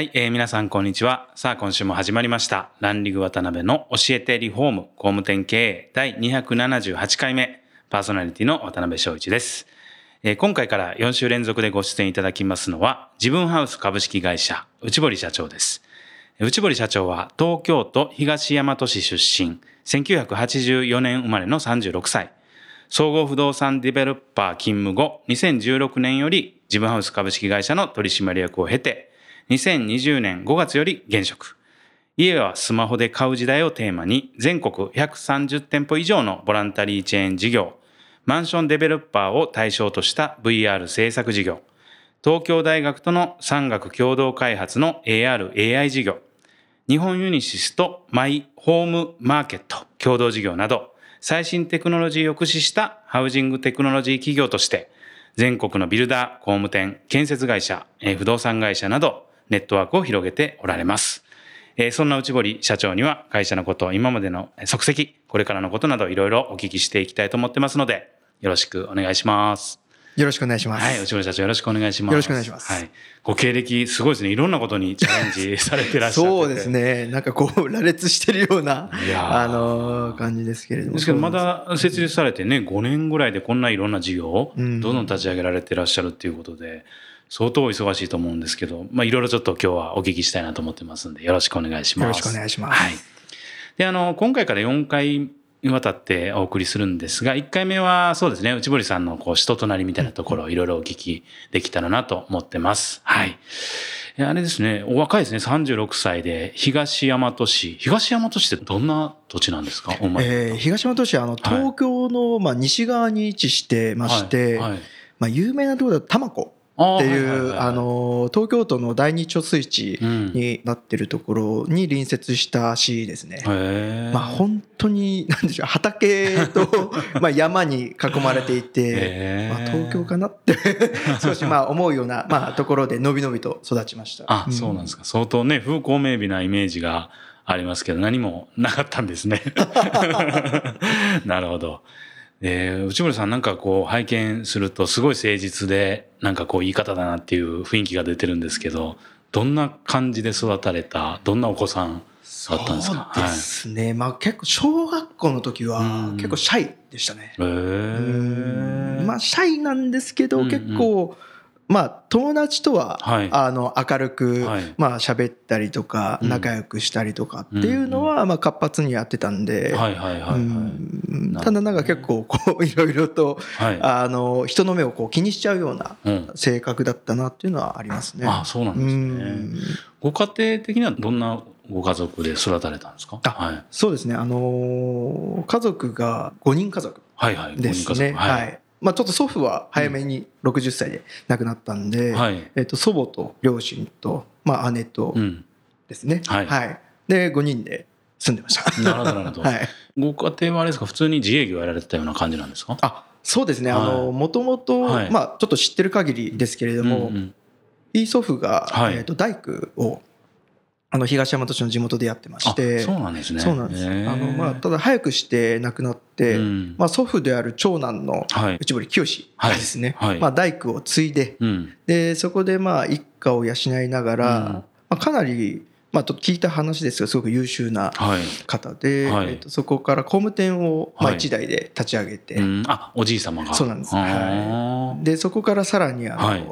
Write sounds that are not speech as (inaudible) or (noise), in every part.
はい、えー皆さんこんにちは。さあ、今週も始まりました。ランリグ渡辺の教えてリフォーム工務店経営第278回目、パーソナリティの渡辺翔一です。えー今回から4週連続でご出演いただきますのは、自分ハウス株式会社、内堀社長です。内堀社長は東京都東大和市出身、1984年生まれの36歳。総合不動産ディベロッパー勤務後、2016年より自分ハウス株式会社の取締役を経て、2020年5月より現職。家はスマホで買う時代をテーマに、全国130店舗以上のボランタリーチェーン事業、マンションデベロッパーを対象とした VR 制作事業、東京大学との産学共同開発の AR、AI 事業、日本ユニシスとマイホームマーケット共同事業など、最新テクノロジーを駆使したハウジングテクノロジー企業として、全国のビルダー、工務店、建設会社、不動産会社など、ネットワークを広げておられます。えーそんな内堀社長には会社のこと、今までの足跡、これからのことなどいろいろお聞きしていきたいと思ってますので、よろしくお願いします。よろしくお願いします。はい、内堀社長よろしくお願いします。よろしくお願いしますはい。ご経歴すごいですね。いろんなことにチャレンジ (laughs) されてらっしゃってて。そうですね。なんかこう、羅列してるような、あのー感じですけれども。ですけど、まだ設立されてね、5年ぐらいでこんないろんな事業をどうんんどん立ち上げられてらっしゃるっていうことで、相当忙しいと思うんですけど、まあいろいろちょっと今日はお聞きしたいなと思ってますんで、よろしくお願いします。よろしくお願いしますはい。で、あの、今回から4回にわたってお送りするんですが、1回目はそうですね、内堀さんのこう人となりみたいなところをいろいろお聞きできたらなと思ってます。はい。えあれですね、お若いですね、36歳で、東大和市。東大和市ってどんな土地なんですか？お前えー東大和市はあの東京の、まあ、西側に位置してまして、はいはいまあ、有名なところだと多摩湖あっていうあの東京都の第二貯水池うんになってるところに隣接した市ですね。まあ本当に何でしょう畑と (laughs) まあ山に囲まれていて、まあ、東京かなって (laughs) 少しまあ思うようなまあところでのびのびと育ちました。あ、そうなんですか。相当ね、風光明媚なイメージがありますけど、何もなかったんですね。(laughs) なるほど。えー、内村さんなんかこう拝見するとすごい誠実で、なんかこう言い方だなっていう雰囲気が出てるんですけど、どんな感じで育たれた、どんなお子さんだったんですか？そうですね、まあ結構小学校の時はうん。結構シャイでしたね。はい。へーまあシャイなんですけど、うんうん。結構まあ友達とは、はいあの明るく、はいまあ喋ったりとかうん仲良くしたりとかっていうのは、まあ活発にやってたんで、ただなんか結構こう (laughs) いろいろと、はい。あの人の目をこう気にしちゃうようなうん。性格だったなっていうのはありますね。あ、そうなんですね。ご家庭的にはどんなご家族で育たれたんですか？あはい。そうですね、あのー家族が5人家族はいはい。ですご人家ね。族はい。まあちょっと祖父は早めに60歳で亡くなったんで、はい。えっと祖母と両親と、まあ、姉とうん。ですね、はい。で5人で住んでました。なるほどなるほど。(laughs) はい、ご家庭はあれですか普通に自営業やられてたような感じなんですか？あそうですね、あはい。のもともと、ちょっと知ってる限りですけれども、うんうん。いい祖父が、はい。えっと大工をあの東大和市の地元でやってましあてそうなんですね。そうなんです、あのまあ、ただ早くして亡くなって、うん。まあ、祖父である長男のはい。内堀清がですね、はい。はい。まあ、大工を継いでうん。でそこでまあ一家を養いながら、うん。まあ、かなり、まあ、と聞いた話ですがすごく優秀なはい。方で、はい。えっとそこから工務店をまあはい。一代で立ち上げて、うん。あ、おじい様が。そうなんです。あー。でそこからさらにあの、はい。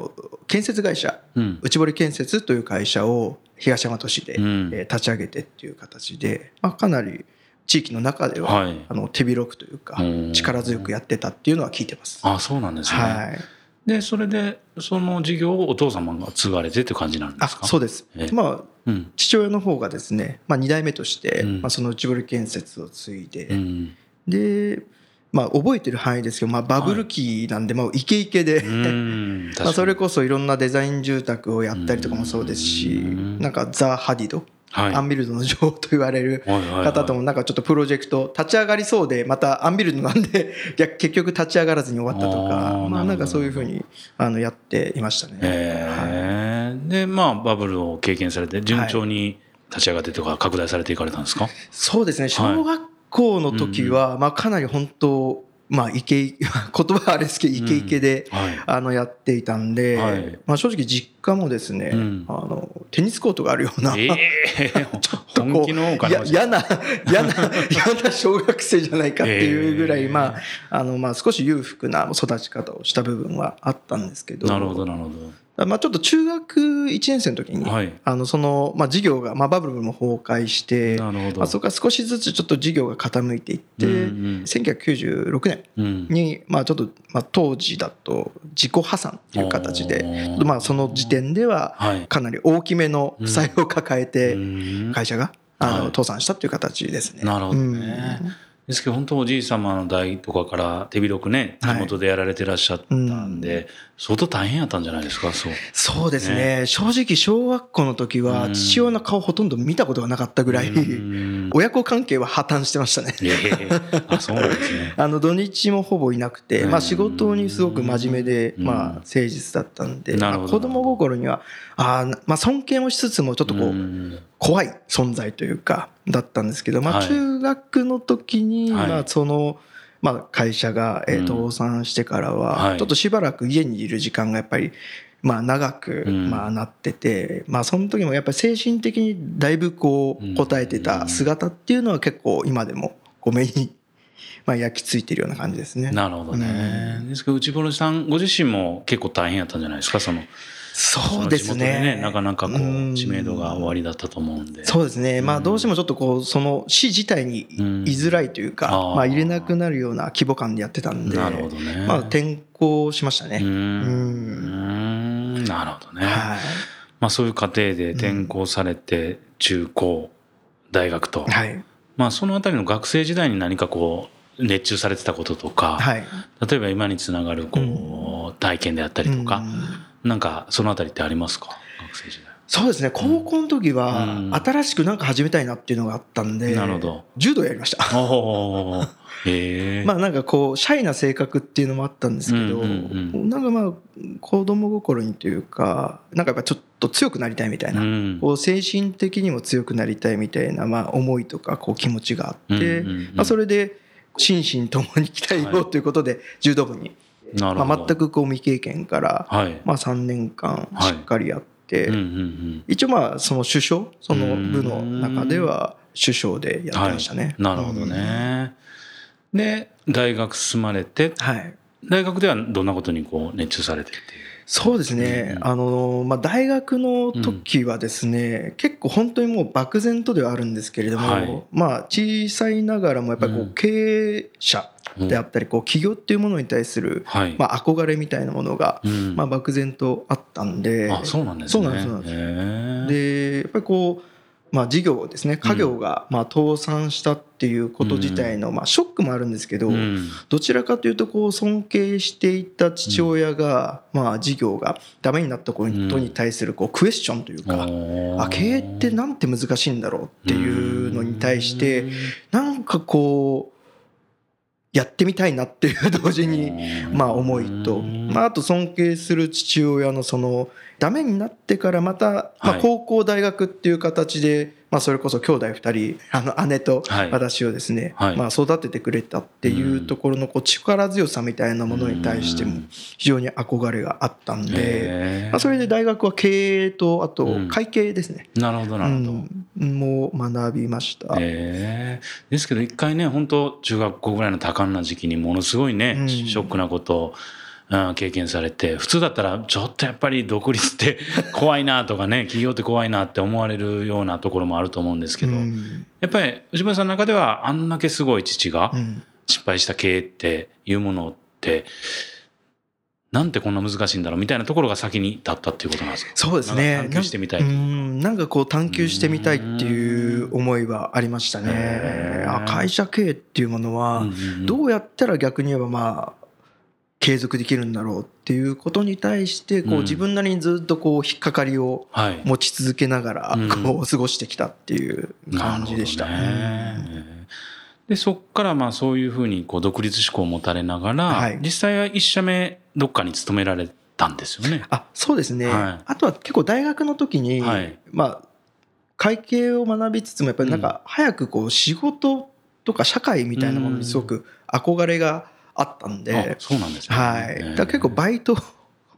建設会社うん。内堀建設という会社を東大和市で、うんえー立ち上げてっていう形で、まあ、かなり地域の中では、はいあの手広くというかうん力強くやってたっていうのは聞いてます。あ、そうなんですね。はい、で、それで、その事業をお父様が継がれてっていう感じなんであすか？そうですええ。まあうん。父親の方がですね、まあ、2代目として、うんまあ、その内堀建設を継いで、うん。で、まあ、覚えてる範囲ですけど、まあ、バブル期なんで、まあ、イケイケで、うん。(laughs) まあ、それここそいろんなデザイン住宅をやったりとかもそうですし、うん。なんかザ・ハディド。はい。アンビルドの女王と言われるはいはいはい。方ともなんかちょっとプロジェクト立ち上がりそうでまたアンビルドなんで (laughs) 逆結局立ち上がらずに終わったとかまあなんかそういうふうにあのやっていましたね。えー。でまあバブルを経験されて順調に立ち上がってとか拡大されていかれたんですか、そうですね。小学校の時は、まあ、かなり本当まあイケ (laughs) 言葉はあれですけどイケイケで、はい。あのやっていたんで、はい。まあ、正直実家もですね、うん。あのテニスコートがあるような、ええ (laughs) とこう嫌な嫌な (laughs) 嫌な小学生じゃないかっていうぐらい、えー。まああのまあ少し裕福な育ち方をした部分はあったんですけど。なるほどなるほまあ、ちょっと中学1年生の時に、どはい。あのそのまあ、事業が、まあ、バブルも崩壊して、なるほど。まあ、そこから少しずつちょっと事業が傾いていって、うんうん。1996年うん。に、まあ、ちょっと、まあ、当時だと自己破産という形で、まあ、その時点でははい。かなり大きめの負債を抱えてうん。会社があのはい。倒産したっていう形ですね。なるほどねですけど本当おじい様の代とかから手広くねはい。地元でやられてらっしゃったんで、相当大変やったんじゃないですかそう。そうですね。正直小学校の時はうん。父親の顔ほとんど見たことがなかったぐらいうん。親子関係は破綻してましたね。ええあそうですね。(laughs) あの土日もほぼいなくて、うん。まあ、仕事にすごく真面目で、うん。まあ、誠実だったんで、まあ子供心にはあー、まあ、尊敬もしつつもちょっとこううん怖い存在というかだったんですけど、まあ、はい。中学の時に、はい。まあ、その、まあ、会社が倒産してからははい。ちょっとしばらく家にいる時間がやっぱり。まあ長くうん。まあなってて、まあその時もやっぱり精神的にだいぶこうん。う応えてた姿っていうのは結構今でもこう目に (laughs) まあ焼き付いてるような感じですね。なるほどね、ですけど内堀さんご自身も結構大変やったんじゃないですか？そのそうですその地元ね。なかなかこう知名度が終わりだったと思うんで。そうですね。まうん。あどうしてもちょっとこうその市自体にうん。居づらいというか、まあ入れなくなるような規模感でやってたんで、なるほどね。まあ転校しましたね。うーん。なるほどね、はい。まあそういう過程で転校されて中高大学と、はい。まあそのあたりの学生時代に何かこう熱中されてたこととか、はい。例えば今につながるこう体験であったりとか、うんなんかそのあたりってありますか？学生時代。そうですね。高校の時はうん。新しくなんか始めたいなっていうのがあったんで、なるほど。柔道やりました。(laughs) まあなんかこうシャイな性格っていうのもあったんですけど、うんうんうなんかまあ子供心にというかなんかやっぱちょっと強くなりたいみたいな、うん。こう精神的にも強くなりたいみたいなまあ思いとかこう気持ちがあって、うんうんうんまあ、それで心身ともに鍛えようということで柔道部に、まあ、全くこう未経験から、はい。まあ、3年間しっかりやって、うんうんうん。一応まあその首相その部の中では首相でやってましたね。なるほどね、で大学進まれてうんはい。大学ではどんなことにこう熱中されてっていう？そうですね、うんあのまあ、大学の時はですね、結構本当にもう漠然とではあるんですけれども、はい。まあ、小さいながらもやっぱりこううん。経営者であったりこう企業っていうものに対する、はい、まあ、憧れみたいなものが、うん。まあ、漠然とあったんで。あそうなんですね。そうなんでやっぱりこう、まあ、事業ですね家業がまあ倒産したっていうこと自体のまあショックもあるんですけど、うん。どちらかというとこう尊敬していた父親が、まあ事業がダメになったことに対するこうクエスチョンというか、あ経営ってなんて難しいんだろうっていうのに対してなんかこうやってみたいなっていう同時にまあ思いと、まあ、あと尊敬する父親のそのダメになってからまた、まあ、はい。高校大学っていう形で、まあ、それこそ兄弟2人あの姉とはい。私をですね、はい。まあ、育ててくれたっていうところのこう力強さみたいなものに対しても非常に憧れがあったんで、まあ、それで大学は経営とあとうん会計ですね、なるほどなるほど、うん、もう学びました。ええですけど一回ね本当中学校ぐらいの多感な時期にものすごいね、うん。ショックなことを、うん経験されて普通だったらちょっとやっぱり独立って (laughs) 怖いなとかね企業って怖いなって思われるようなところもあると思うんですけど、うん。やっぱり内村さんの中ではあんだけすごい父がうん。失敗した経営っていうものってなんてこんな難しいんだろうみたいなところが先に立ったっていうことなんですか？そうですね。探求してみたいうん。なんかこう探求してみたいっていう思いはありましたね。あ会社経営っていうものはどうやったら逆に言えばまあ継続できるんだろうっていうことに対してこうん。う自分なりにずっとこう引っかかりをはい。持ち続けながらうん。こう過ごしてきたっていう感じでした。なるほどね。で、そっからまあそういうふうにこう独立志向を持たれながら、はい。実際は一社目どっかに勤められたんですよね。あそうですね、はい。あとは結構大学の時に、はい。まあ会計を学びつつもやっぱりなんか早くこう仕事とか社会みたいなものにすごく憧れがあったんで、あそうなんですね。はい、だ結構バイト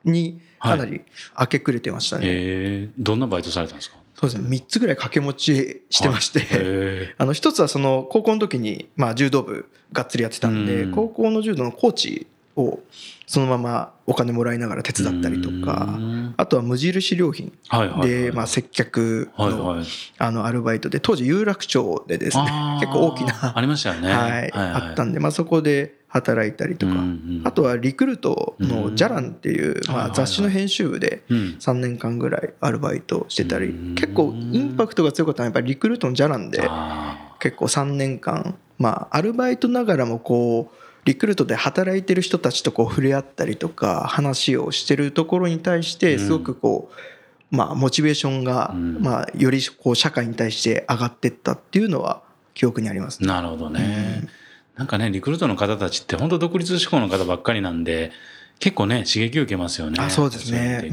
にかなり明け暮れてましたね、えー、どんなバイトされたんですか？そうですね。3つぐらい掛け持ちしてまして、え (laughs) あの一つはその高校の時にまあ柔道部がっつりやってたんで、うん。高校の柔道のコーチをそのままお金もらいながら手伝ったりとかうん。あとは無印良品はいはいはいでまあ接客のはいはい。あのアルバイトで当時有楽町でですね結構大きなありましたよね。はい。あったんでまあそこで働いたりとか。うんうん。あとはリクルートのジャランっていうまあ雑誌の編集部でうん。3年間ぐらいアルバイトしてたり。うん。結構インパクトが強かったのはやっぱりリクルートのジャランであ結構3年間。まあアルバイトながらもこうリクルートで働いてる人たちとこう触れ合ったりとか話をしてるところに対してすごくこうまあモチベーションがうん。まあよりこう社会に対して上がっていったっていうのは記憶にありますーなるほどね。なんかね、リクルートの方たちって本当独立志向の方ばっかりなんで、結構ね、刺激を受けますよね。あそうですね。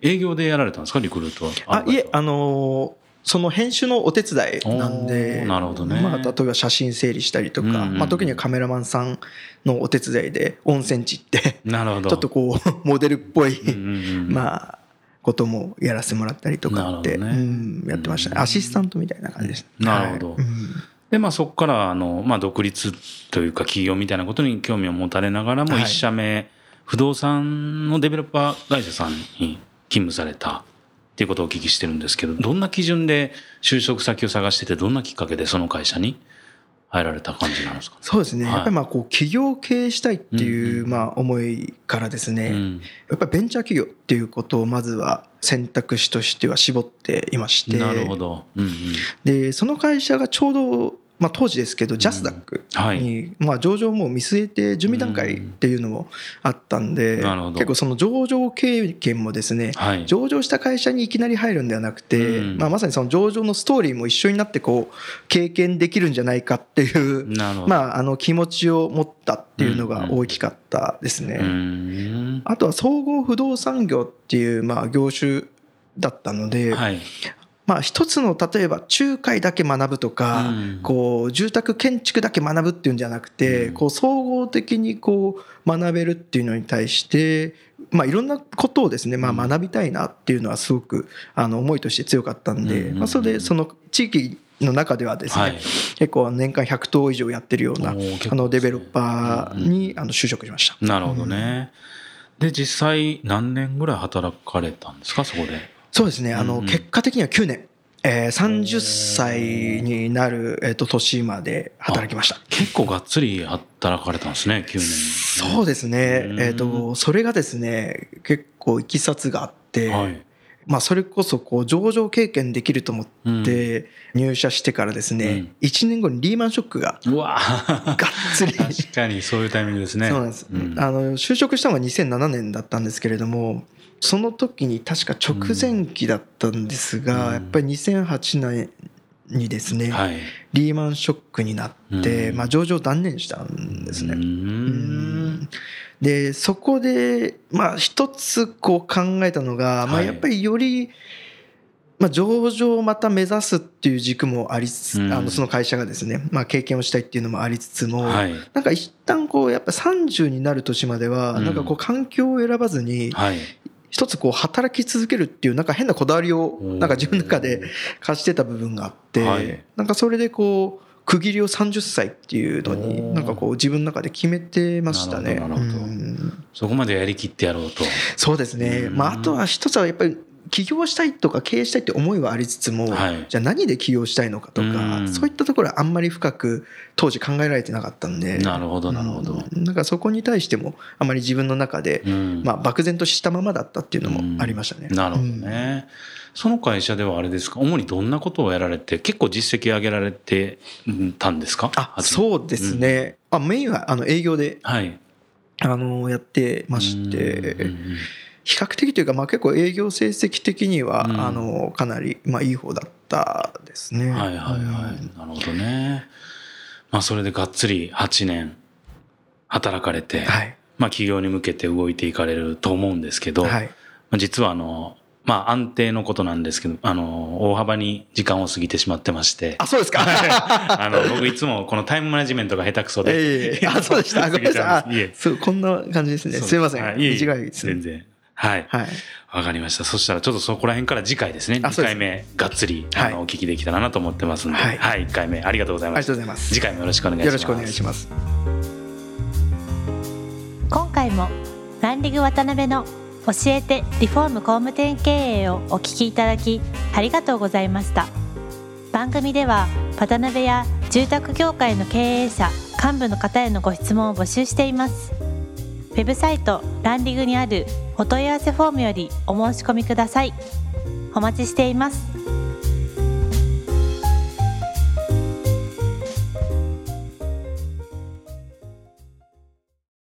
営業でやられたんですか、リクルートは。あいえあの、のーその編集のお手伝いなんでなるほどね。まあ、例えば写真整理したりとか、うんうんうん。まあ、時にはカメラマンさんのお手伝いで温泉地行ってなるほど。ちょっとこう (laughs) モデルっぽい、まあこともやらせてもらったりとかって、ね。うん、やってましたアシスタントみたいな感じです、なるほど。はい。うんで、まあそこから、あの、まあ独立というか企業みたいなことに興味を持たれながらも、はい。一社目、不動産のデベロッパー会社さんに勤務されたっていうことをお聞きしてるんですけど、どんな基準で就職先を探してて、どんなきっかけでその会社に入られた感じなんですかそうですね、はいやっぱりまあこう企業経営したいっていう、うんうんまあ思いからですね、うん。やっぱりベンチャー企業っていうことをまずは選択肢としては絞っていましてなるほど。うんうん。でその会社がちょうど、まあ、当時ですけど、ジャスダックはい。に、まあ、上場も見据えて準備段階っていうのもあったんで、結構その上場経験もですねはい。上場した会社にいきなり入るんではなくて、うんまあ、まさにその上場のストーリーも一緒になってこう経験できるんじゃないかっていう。まあ、あの気持ちを持ったっていうのが大きかったですね。あとは総合不動産業っていうまあ業種だったので、はい。まあ一つの例えば仲介だけ学ぶとか、うんこう住宅建築だけ学ぶっていうんじゃなくて、うんこう総合的にこう学べるっていうのに対して、まあ、いろんなことをですね、まあ、学びたいなっていうのはすごくあの思いとして強かったんで、うんまあ、それでその地域の中ではですね、はい。結構年間100棟以上やってるようなおー結構あのデベロッパーうんにあの就職しました。なるほどね。で、実際何年ぐらい働かれたんですか、そこで？そうですね。あの、結果的には9年、えー、30歳になる、えー、と年まで働きました。結構がっつり働かれたんですね、9年。そうですね、うん。えー、とそれがですね結構いきさつがあって、はい。まあ、それこそこう上場経験できると思っうん。て入社してからですね、うん。1年後にリーマンショックがうわがっつり。確かにそういうタイミングですね。そうなんです、ん。あの就職したのが2007年だったんですけれどもその時に確か直前期だったんですが、うんやっぱり2008年にですね、はい。リーマンショックになって、うんまあ、上場断念したんですね。でそこでまあ一つこう考えたのが、まあ、はいやっぱりより、まあ、上場をまた目指すっていう軸もありつつ、うんあのその会社がですね、まあ、経験をしたいっていうのもありつつも、はい。なんか一旦こうやっぱ30になる年まではうんなんかこう環境を選ばずにはい。一つこう働き続けるっていうなんか変なこだわりをなんか自分の中で貸してた部分があって、はい。なんかそれでこう区切りを30歳っていうのになんかこう自分の中で決めてましたね。なるほどそこまでやりきってやろうと。そうですね、うん。まあ、あとは一つはやっぱり起業したいとか経営したいって思いはありつつも、はい。じゃあ何で起業したいのかとか、うん。そういったところはあんまり深く当時考えられてなかったんで。なるほど、なるほど。うんだからそこに対してもあまり自分の中で、うん。まあ、漠然としたままだったっていうのもありましたね。なるほどね。その会社ではあれですか、主にどんなことをやられて、結構実績上げられてたんですか？あそうですね、あメインはあの営業ではい。あのやってまして。うんうん比較的というか、まあ、結構営業成績的には、うんあのかなり、まあ、いい方だったですね。はいはいはい。なるほどね。まあそれでがっつり8年働かれて、はいまあ企業に向けて動いていかれると思うんですけど、はいまあ実はあの、まあ安定のことなんですけど、あの、大幅に時間を過ぎてしまってまして、あそうですか。(laughs) あの、僕いつもこのタイムマネジメントが下手くそで、ええあそうでした。あごめんなさい。こんな感じですね。すみません。はいいですね。全然。はい。はい。わかりました。そしたらちょっとそこら辺から次回ですね。2あそうです回目がっつり、はいあのお聞きできたらなと思ってますんで、は、はいい1回目ありがとうございありがます。とうございます。次回もよろしくお願いします。よろしくお願いします。今回もランリグ渡辺の教えてリフォーム工務店経営をお聞きいただきありがとうございました番組では渡辺や住宅業界の経営者幹部の方へのご質問を募集していますウェブサイトランリグにあるお問い合わせフォームよりお申し込みください。お待ちしています。